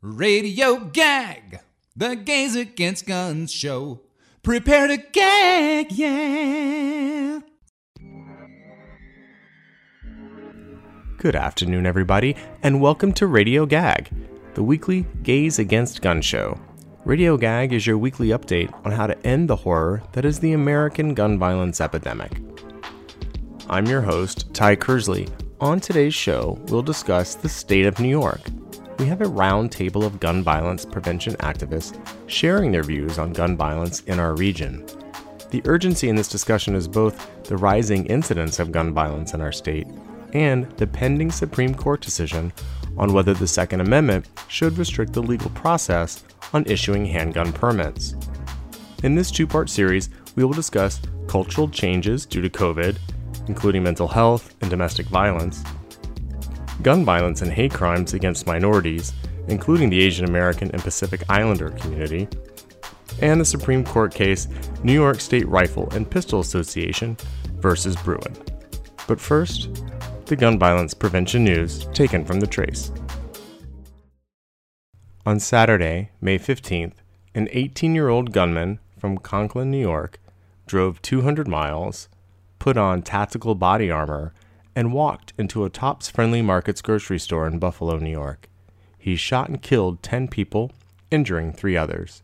Radio Gag, the Gays Against Guns show. Prepare to gag, yeah. Good afternoon, everybody, and welcome to Radio Gag, the weekly Gays Against Gun show. Radio Gag is your weekly update on how to end the horror that is the American gun violence epidemic. I'm your host, Ty Kersley. On today's show, we'll discuss the state of New York. We have a round table of gun violence prevention activists sharing their views on gun violence in our region. The urgency in this discussion is both the rising incidence of gun violence in our state and the pending Supreme Court decision on whether the Second Amendment should restrict the legal process on issuing handgun permits. In this two part series, we will discuss cultural changes due to COVID, including mental health and domestic violence, gun violence and hate crimes against minorities, including the Asian American and Pacific Islander community, and the Supreme Court case New York State Rifle and Pistol Association versus Bruen. But first, the gun violence prevention news taken from the trace. On Saturday, May 15th, an 18 year old gunman from Conklin, New York, drove 200 miles, put on tactical body armor, and walked into a Tops Friendly Markets grocery store in Buffalo, New York. He shot and killed 10 people, injuring three others.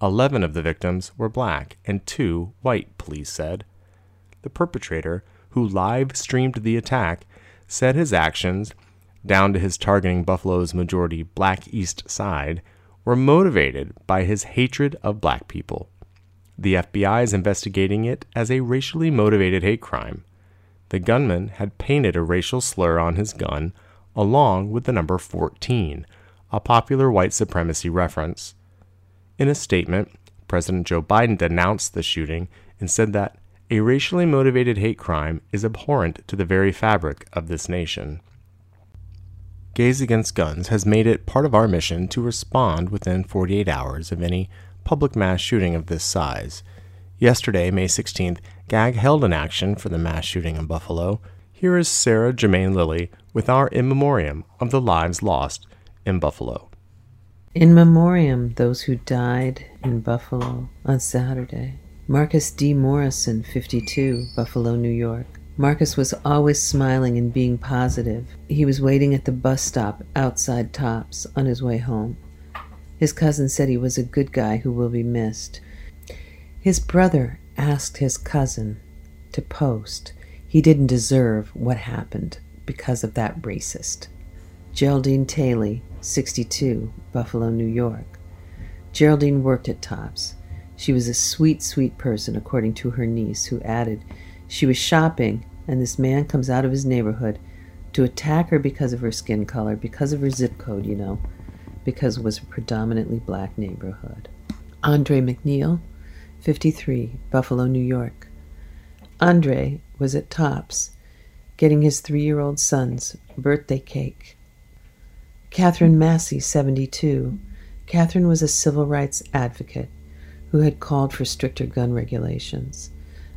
11 of the victims were black and two white, police said. The perpetrator, who live streamed the attack, said his actions down to his targeting Buffalo's majority Black East Side, were motivated by his hatred of black people. The FBI is investigating it as a racially motivated hate crime. The gunman had painted a racial slur on his gun, along with the number 14, a popular white supremacy reference. In a statement, President Joe Biden denounced the shooting and said that a racially motivated hate crime is abhorrent to the very fabric of this nation. Gays Against Guns has made it part of our mission to respond within 48 hours of any public mass shooting of this size. Yesterday, May 16th, GAG held an action for the mass shooting in Buffalo. Here is Sarah Jermaine Lilly with our in memoriam of the lives lost in Buffalo. In memoriam, those who died in Buffalo on Saturday. Marcus D. Morrison, 52, Buffalo, New York. Marcus was always smiling and being positive. He was waiting at the bus stop outside Tops on his way home. His cousin said he was a good guy who will be missed. His brother asked his cousin to post. He didn't deserve what happened because of that racist. Geraldine Taylor, 62, Buffalo, New York. Geraldine worked at Tops. She was a sweet, sweet person, according to her niece, who added she was shopping and this man comes out of his neighborhood to attack her because of her skin color, because of her zip code, you know, because it was a predominantly black neighborhood. Andre Mackniel, 53, Buffalo, New York. Andre was at Tops getting his three year old son's birthday cake. Katherine Massey, 72. Katherine was a civil rights advocate who had called for stricter gun regulations.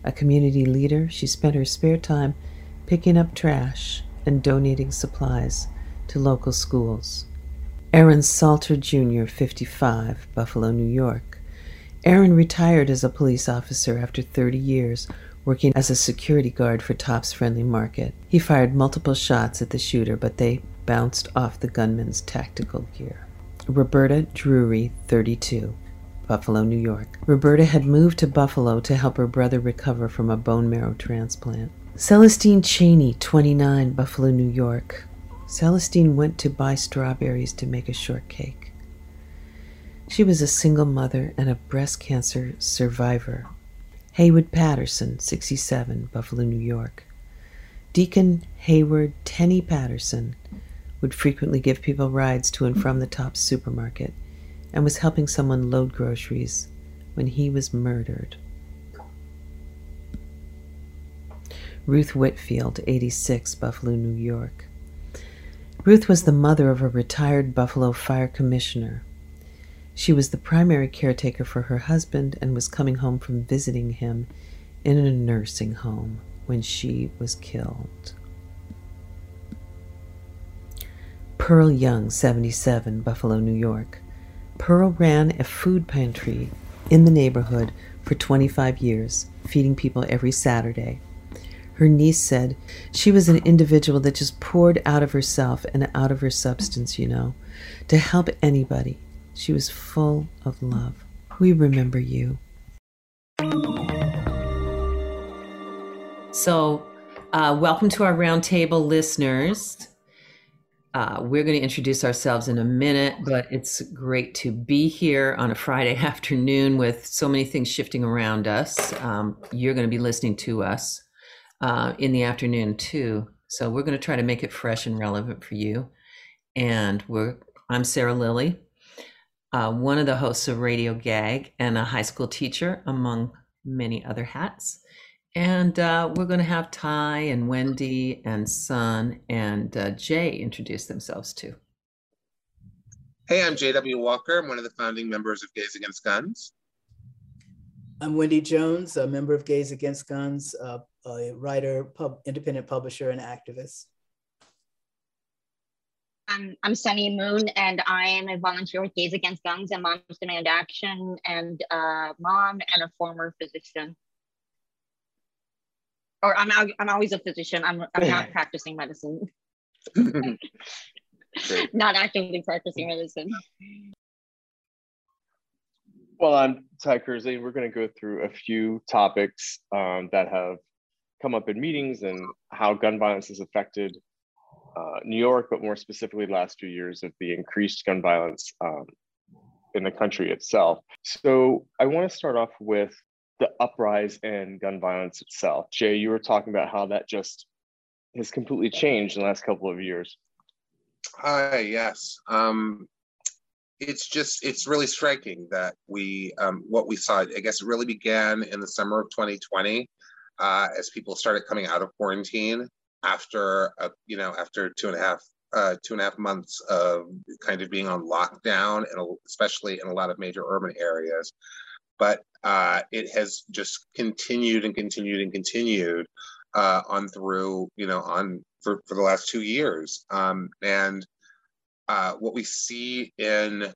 A community leader, she spent her spare time picking up trash and donating supplies to local schools. Aaron Salter Jr., 55, Buffalo, New York. Aaron retired as a police officer after 30 years working as a security guard for Tops Friendly Market. He fired multiple shots at the shooter, but they bounced off the gunman's tactical gear. Roberta Drury, 32, Buffalo, New York. Roberta had moved to Buffalo to help her brother recover from a bone marrow transplant. Celestine Chaney, 29, Buffalo, New York. Celestine went to buy strawberries to make a shortcake. She was a single mother and a breast cancer survivor. Haywood Patterson, 67, Buffalo, New York. Deacon Heyward Tenney Patterson would frequently give people rides to and from the Tops supermarket and was helping someone load groceries when he was murdered. Ruth Whitfield, 86, Buffalo, New York. Ruth was the mother of a retired Buffalo fire commissioner. She was the primary caretaker for her husband and was coming home from visiting him in a nursing home when she was killed. Pearl Young, 77, Buffalo, New York. Pearl ran a food pantry in the neighborhood for 25 years, feeding people every Saturday. Her niece said she was an individual that just poured out of herself and out of her substance, you know, to help anybody. She was full of love. We remember you. So, uh, welcome to our roundtable listeners. Uh, we're going to introduce ourselves in a minute, but it's great to be here on a Friday afternoon with so many things shifting around us. Um, you're going to be listening to us uh, in the afternoon too. So we're going to try to make it fresh and relevant for you. And we're I'm Sarah Lilly, uh, one of the hosts of Radio Gag and a high school teacher, among many other hats. And uh, we're going to have Ty and Wendy and Sun and uh, Jay introduce themselves too. Hey, I'm J.W. Walker. I'm one of the founding members of Gays Against Guns. I'm Wendy Jones, a member of Gays Against Guns, uh, a writer, pub, independent publisher, and activist. I'm, I'm Sunny Moon, and I am a volunteer with Gays Against Guns and Moms Demand Action, and a mom and a former physician or I'm I'm always a physician. I'm I'm not practicing medicine. not actively practicing medicine. Well, I'm Ty Kersey. We're going to go through a few topics um, that have come up in meetings and how gun violence has affected uh, New York, but more specifically, the last few years of the increased gun violence um, in the country itself. So, I want to start off with the uprise in gun violence itself. Jay, you were talking about how that just has completely changed in the last couple of years. Hi, yes. Um, it's just it's really striking that we um, what we saw. I guess it really began in the summer of 2020 uh, as people started coming out of quarantine after a, you know after two and a half uh, two and a half months of kind of being on lockdown and especially in a lot of major urban areas. But uh, it has just continued and continued and continued uh, on through you know on for, for the last two years. Um, and uh, what we see in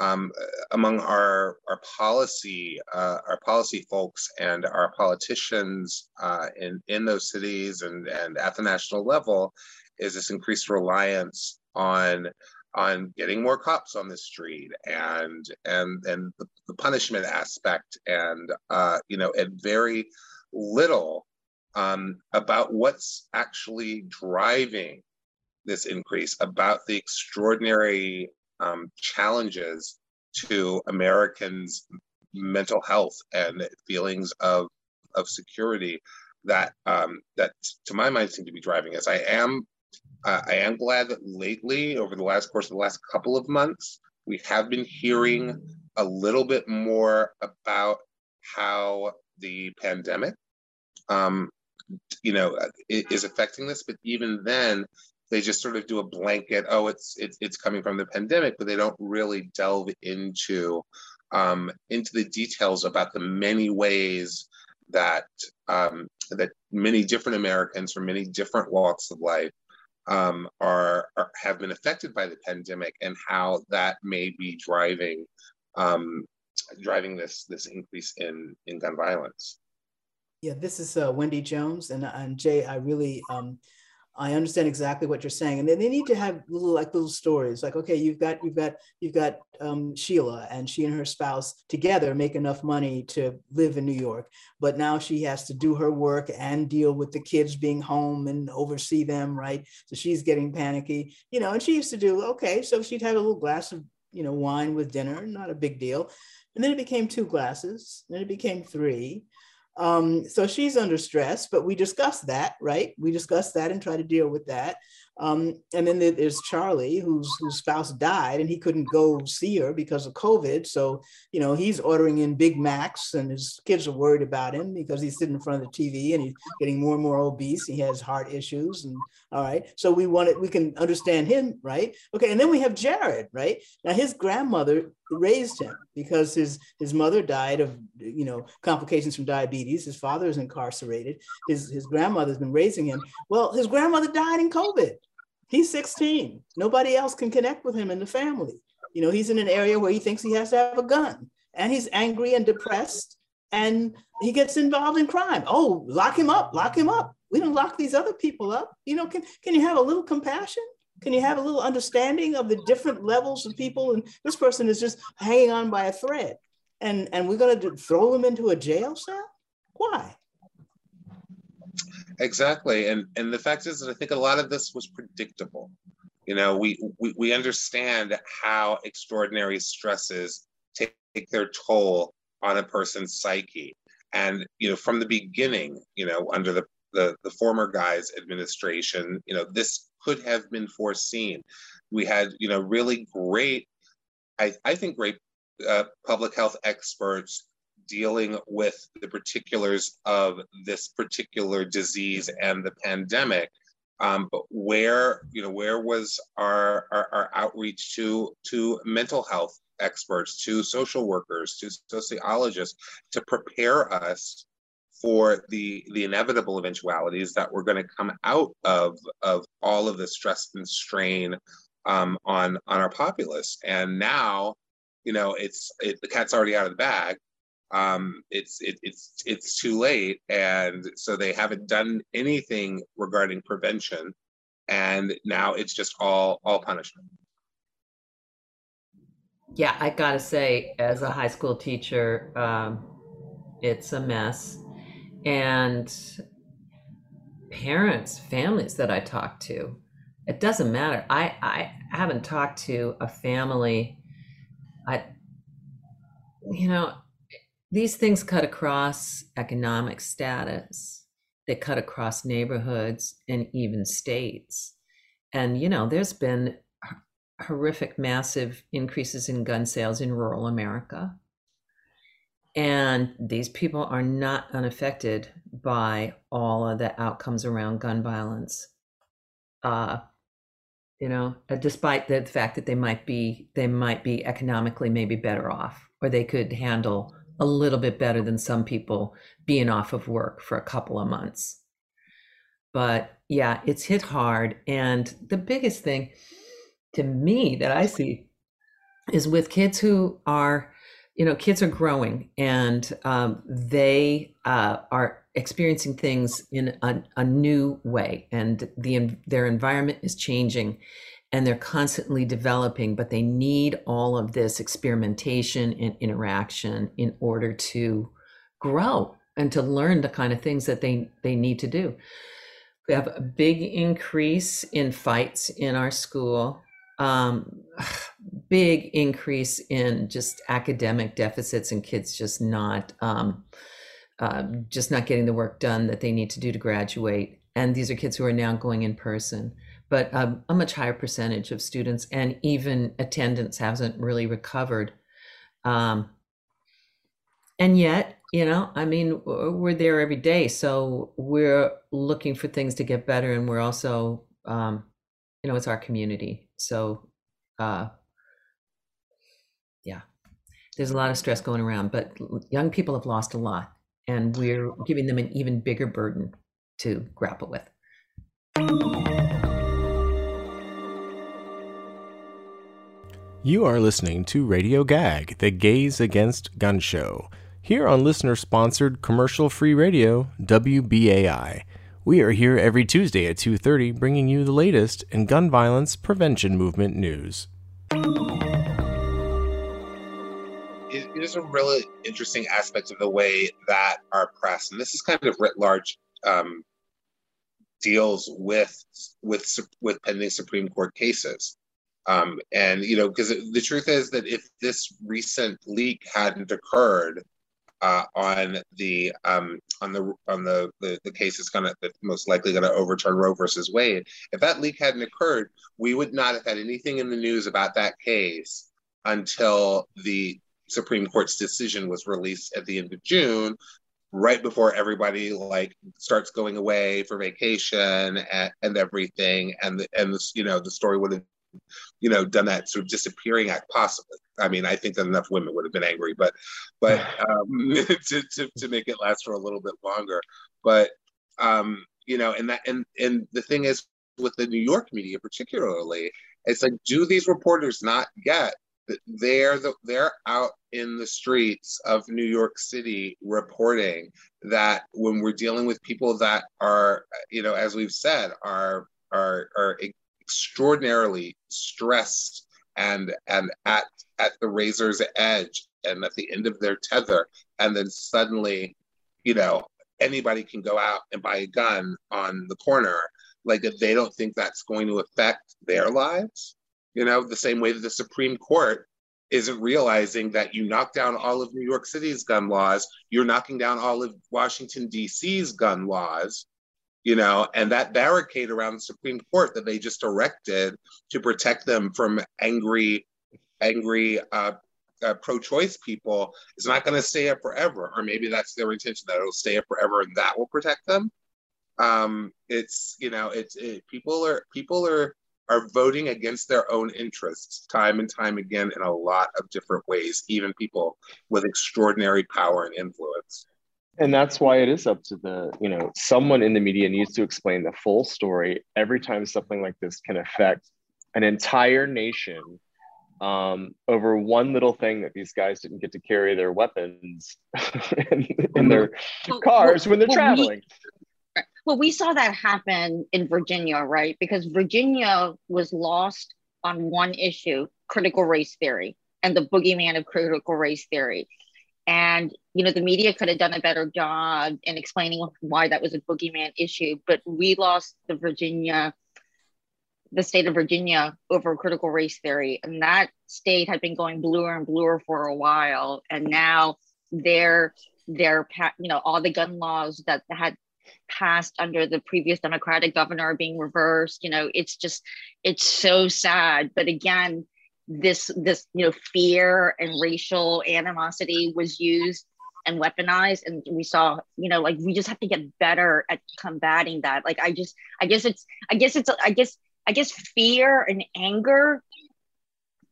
um, among our our policy uh, our policy folks and our politicians uh, in in those cities and and at the national level is this increased reliance on on getting more cops on the street and and and the, the punishment aspect and uh, you know and very little um, about what's actually driving this increase about the extraordinary um, challenges to Americans' mental health and feelings of of security that um, that to my mind seem to be driving us. I am uh, I am glad that lately, over the last course of the last couple of months, we have been hearing a little bit more about how the pandemic, um, you know, is affecting this. But even then, they just sort of do a blanket. Oh, it's it's it's coming from the pandemic, but they don't really delve into um, into the details about the many ways that um, that many different Americans from many different walks of life um, are, are, have been affected by the pandemic and how that may be driving um, driving this this increase in in gun violence. Yeah, this is uh, Wendy Jones and and Jay. I really um, I understand exactly what you're saying, and then they need to have little like little stories. Like, okay, you've got you've got you've got um, Sheila, and she and her spouse together make enough money to live in New York, but now she has to do her work and deal with the kids being home and oversee them, right? So she's getting panicky, you know. And she used to do okay, so she'd have a little glass of you know wine with dinner, not a big deal, and then it became two glasses, and then it became three, um, so she's under stress, but we discuss that, right? We discuss that and try to deal with that. Um, and then there's Charlie, whose whose spouse died, and he couldn't go see her because of COVID. So you know he's ordering in Big Macs, and his kids are worried about him because he's sitting in front of the TV and he's getting more and more obese. He has heart issues, and all right. So we want wanted we can understand him, right? Okay, and then we have Jared, right? Now his grandmother raised him because his his mother died of you know complications from diabetes. His father is incarcerated. His his grandmother's been raising him. Well, his grandmother died in COVID He's 16. Nobody else can connect with him in the family. You know, he's in an area where he thinks he has to have a gun and he's angry and depressed and he gets involved in crime. Oh, lock him up, lock him up. We don't lock these other people up. You know, can, can you have a little compassion? Can you have a little understanding of the different levels of people? And this person is just hanging on by a thread. And, and we're going to throw him into a jail cell? Why? Exactly. And and the fact is that I think a lot of this was predictable. You know, we we, we understand how extraordinary stresses take, take their toll on a person's psyche. And you know, from the beginning, you know, under the the, the former guy's administration, you know, this could have been foreseen. We had, you know, really great, I, I think, great uh, public health experts dealing with the particulars of this particular disease and the pandemic. Um, but where, you know, where was our, our, our outreach to to mental health experts, to social workers, to sociologists to prepare us for the the inevitable eventualities that were going to come out of of all of the stress and strain um, on on our populace. And now, you know, it's it, the cat's already out of the bag. Um, it's it, it's it's too late, and so they haven't done anything regarding prevention, and now it's just all all punishment. Yeah, I gotta say, as a high school teacher, um, it's a mess and parents, families that I talk to, it doesn't matter. I, I haven't talked to a family. I, you know, these things cut across economic status. They cut across neighborhoods and even states. And, you know, there's been horrific, massive increases in gun sales in rural America. And these people are not unaffected by all of the outcomes around gun violence. Uh, you know, uh, despite the fact that they might be they might be economically maybe better off, or they could handle a little bit better than some people being off of work for a couple of months. But yeah, it's hit hard. And the biggest thing to me that I see is with kids who are you know kids are growing and um, they uh, are experiencing things in a, a, new way and the their environment is changing and they're constantly developing but they need all of this experimentation and interaction in order to grow and to learn the kind of things that they they need to do we have a big increase in fights in our school um, big increase in just academic deficits and kids just not um, uh, just not getting the work done that they need to do to graduate. And these are kids who are now going in person, but um, a much higher percentage of students and even attendance hasn't really recovered. Um, and yet, you know, I mean, we're there every day, so we're looking for things to get better, and we're also, um, you know, it's our community. So, uh, yeah, there's a lot of stress going around, but young people have lost a lot, and we're giving them an even bigger burden to grapple with. You are listening to Radio Gag, the Gays Against Gun Show, here on listener sponsored commercial free radio WBAI. We are here every Tuesday at 2:30 bringing you the latest in gun violence prevention movement news. It is a really interesting aspect of the way that our press, and this is kind of writ large, um, deals with with with pending Supreme Court cases. Um, and you know, because the truth is that if this recent leak hadn't occurred, uh, on the um, on the on the the, the case that's gonna most likely going to overturn Roe versus Wade. If that leak hadn't occurred, we would not have had anything in the news about that case until the Supreme Court's decision was released at the end of June, right before everybody like starts going away for vacation and, and everything, and the, and the, you know the story would have you know done that sort of disappearing act possibly. I mean, I think that enough women would have been angry, but but um, to, to to make it last for a little bit longer. But um, you know, and that and and the thing is, with the New York media, particularly. It's like, do these reporters not get that they're the, they're out in the streets of New York City reporting that when we're dealing with people that are, you know, as we've said, are are are extraordinarily stressed and and at at the razor's edge and at the end of their tether, and then suddenly, you know, anybody can go out and buy a gun on the corner. Like if they don't think that's going to affect their lives. You know, the same way that the Supreme Court isn't realizing that you knock down all of New York City's gun laws, you're knocking down all of Washington, D.C.'s gun laws, you know, and that barricade around the Supreme Court that they just erected to protect them from angry, angry uh, uh, pro-choice people is not going to stay up forever, or maybe that's their intention that it'll stay up forever and that will protect them. Um, it's you know, it's it, people are people are are voting against their own interests time and time again in a lot of different ways, even people with extraordinary power and influence. And that's why it is up to the, you know, someone in the media needs to explain the full story every time something like this can affect an entire nation um, over one little thing that these guys didn't get to carry their weapons in, in their cars when they're well, traveling. We, well, we saw that happen in Virginia, right? Because Virginia was lost on one issue critical race theory and the boogeyman of critical race theory. And, you know, the media could have done a better job in explaining why that was a boogeyman issue, but we lost the Virginia the state of Virginia over critical race theory. And that state had been going bluer and bluer for a while. And now they're, they're, you know, all the gun laws that had passed under the previous Democratic governor are being reversed. You know, it's just, it's so sad. But again, this, this, you know, fear and racial animosity was used and weaponized and we saw you know like we just have to get better at combating that like i just i guess it's i guess it's i guess I guess fear and anger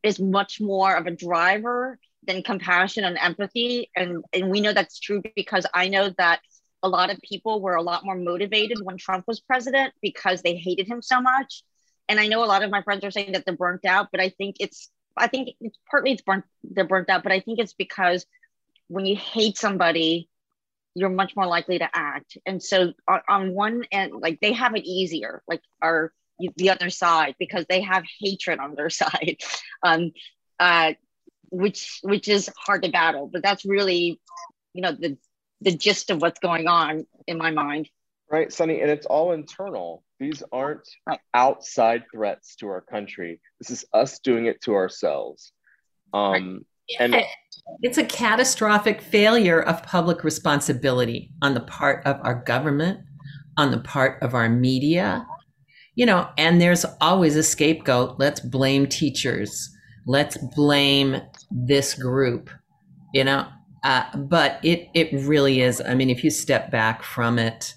is much more of a driver than compassion and empathy. And, and we know that's true because I know that a lot of people were a lot more motivated when Trump was president because they hated him so much. And I know a lot of my friends are saying that they're burnt out, but I think it's I think it's partly it's burnt they're burnt out, but I think it's because when you hate somebody, you're much more likely to act. And so on, on one end, like they have it easier. Like our the other side because they have hatred on their side, um, uh, which which is hard to battle. But that's really, you know, the the gist of what's going on in my mind. Right, Sunny, and it's all internal. These aren't right. outside threats to our country. This is us doing it to ourselves. Um, and it's a catastrophic failure of public responsibility on the part of our government, on the part of our media, you know, and there's always a scapegoat. Let's blame teachers. Let's blame this group, you know. Uh, but it it really is. I mean, if you step back from it,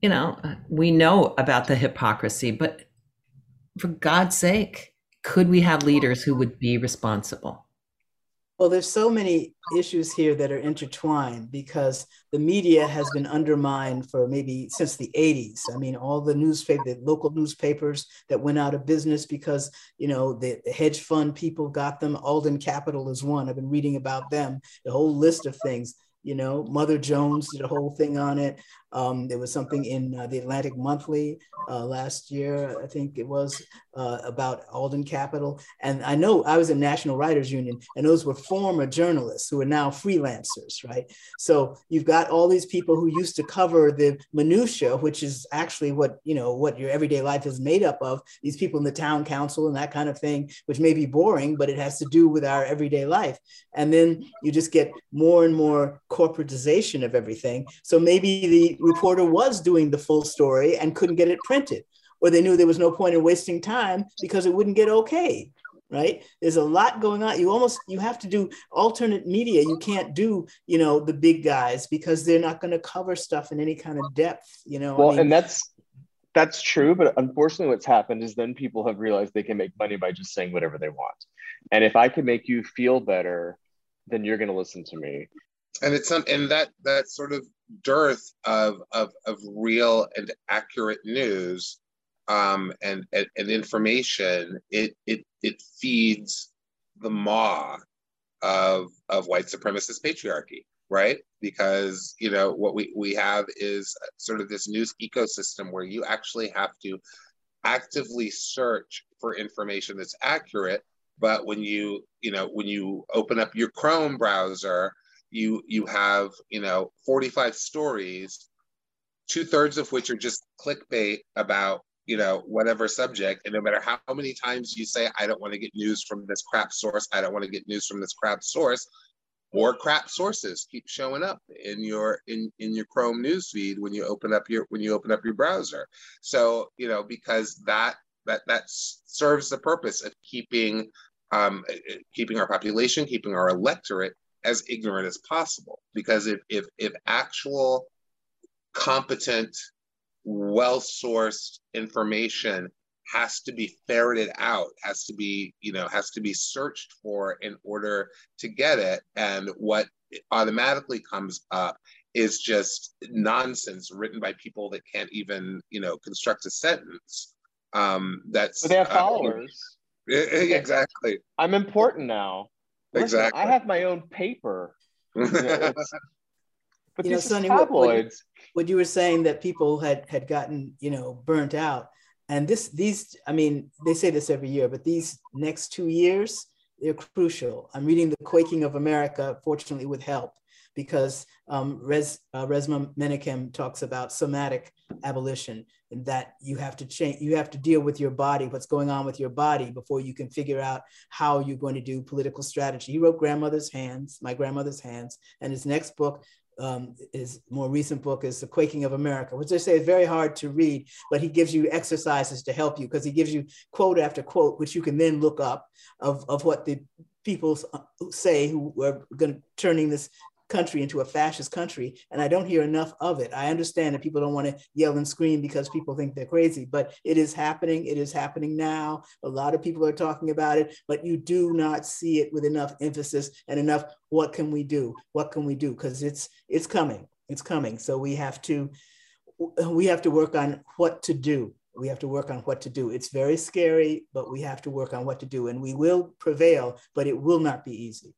you know, we know about the hypocrisy, but for God's sake, could we have leaders who would be responsible? Well, there's so many issues here that are intertwined because the media has been undermined for maybe since the 80s. I mean, all the newspaper, the local newspapers that went out of business because you know the, the hedge fund people got them. Alden Capital is one. I've been reading about them. The whole list of things. You know, Mother Jones did a whole thing on it. Um, there was something in uh, the Atlantic Monthly uh, last year, I think it was, uh, about Alden Capital. And I know I was in National Writers Union, and those were former journalists who are now freelancers, right? So you've got all these people who used to cover the minutia, which is actually what you know what your everyday life is made up of. These people in the town council and that kind of thing, which may be boring, but it has to do with our everyday life. And then you just get more and more corporatization of everything. So maybe the reporter was doing the full story and couldn't get it printed, or they knew there was no point in wasting time because it wouldn't get okay right? There's a lot going on. You almost you have to do alternate media. You can't do you know the big guys because they're not going to cover stuff in any kind of depth you know well I mean, and that's that's true but unfortunately what's happened is then people have realized they can make money by just saying whatever they want. And if i can make you feel better then you're going to listen to me. And it's some and that that sort of dearth of of of real and accurate news um, and, and, and information, it it it feeds the maw of of white supremacist patriarchy, right? Because you know what we we have is sort of this news ecosystem where you actually have to actively search for information that's accurate but when you you know when you open up your chrome browser you you have you know 45 stories two thirds of which are just clickbait about you know whatever subject. And no matter how many times you say i don't want to get news from this crap source i don't want to get news from this crap source more crap sources keep showing up in your in in your chrome news feed when you open up your when you open up your browser. So you know because that that that serves the purpose of keeping um, keeping our population keeping our electorate as ignorant as possible because if if if actual competent well sourced information has to be ferreted out has to be you know has to be searched for in order to get it and what automatically comes up is just nonsense written by people that can't even you know construct a sentence um that's but they have followers. uh, exactly. I'm important now Listen, exactly. i have my own paper. You know, but you know, these Sunny, tabloids what, what you were saying that people had had gotten you know burnt out. And this, these, I mean, they say this every year, but these next two years, they're crucial. I'm reading The Quaking of America, fortunately with help, because um, Res, uh, Resmaa Menakem talks about somatic abolition and that you have to change, you have to deal with your body, what's going on with your body before you can figure out how you're going to do political strategy. He wrote Grandmother's Hands, My Grandmother's Hands, and his next book um, his more recent book is The Quaking of America, which they say is very hard to read, but he gives you exercises to help you because he gives you quote after quote, which you can then look up of, of what the people say who are going to turning this country into a fascist country. And I don't hear enough of it. I understand that people don't want to yell and scream because people think they're crazy, but it is happening. It is happening now. A lot of people are talking about it, but you do not see it with enough emphasis and enough. What can we do? What can we do? Because it's it's coming. It's coming. So we have to we have to work on what to do. We have to work on what to do. It's very scary, but we have to work on what to do. And we will prevail, but it will not be easy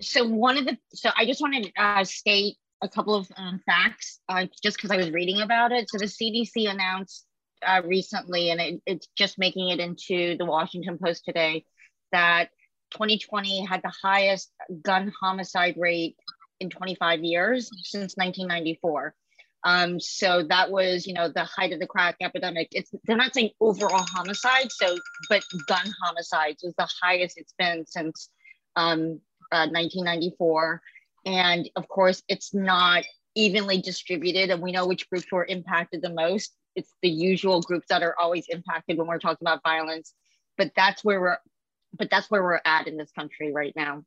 so one of the so I just wanted to uh, state a couple of um, facts uh, just because I was reading about it. So the CDC announced uh, recently, and it, it's just making it into the Washington Post today, that 2020 had the highest gun homicide rate in 25 years since 1994. Um, so that was, you know, the height of the crack epidemic. It's they're not saying overall homicide, so but gun homicides was the highest it's been since um, 1994. Uh, and of course, it's not evenly distributed, and we know which groups were impacted the most. It's the usual groups that are always impacted when we're talking about violence. But that's where we're, but that's where we're at in this country right now.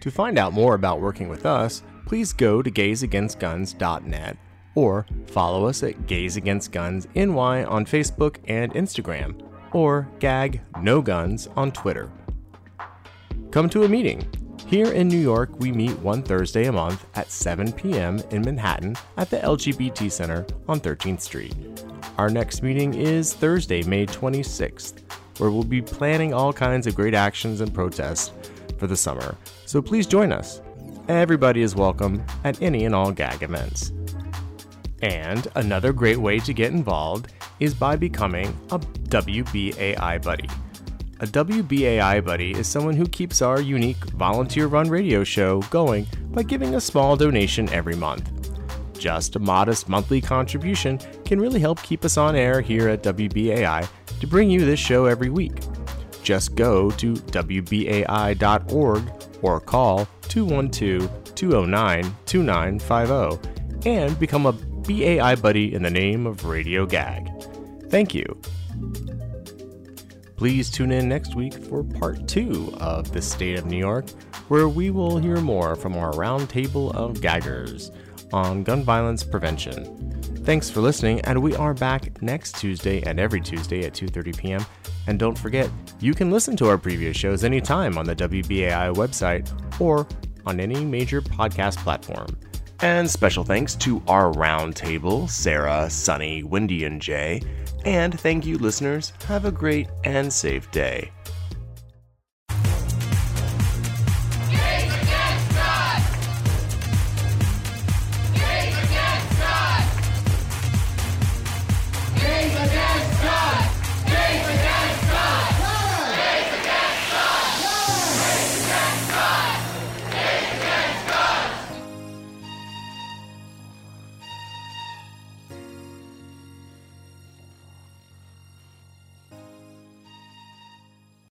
To find out more about working with us, please go to gaysagainstguns.net or follow us at Gays Against Guns NY on Facebook and Instagram, or Gag No Guns on Twitter. Come to a meeting. Here in New York, we meet one Thursday a month at 7 p.m. in Manhattan at the LGBT Center on 13th Street. Our next meeting is Thursday, May 26th, where we'll be planning all kinds of great actions and protests for the summer. So please join us. Everybody is welcome at any and all GAG events. And another great way to get involved is by becoming a WBAI buddy. A WBAI buddy is someone who keeps our unique volunteer run radio show going by giving a small donation every month. Just a modest monthly contribution can really help keep us on air here at WBAI to bring you this show every week. Just go to WBAI.org or call 212 209 2950 and become a BAI buddy in the name of Radio Gag. Thank you. Please tune in next week for part two of The State of New York, where we will hear more from our roundtable of gaggers on gun violence prevention. Thanks for listening, and we are back next Tuesday and every Tuesday at 2:30 p.m. And don't forget, you can listen to our previous shows anytime on the WBAI website or on any major podcast platform. And special thanks to our roundtable, Sarah, Sunny, Wendy, and Jay. And thank you, listeners. Have a great and safe day.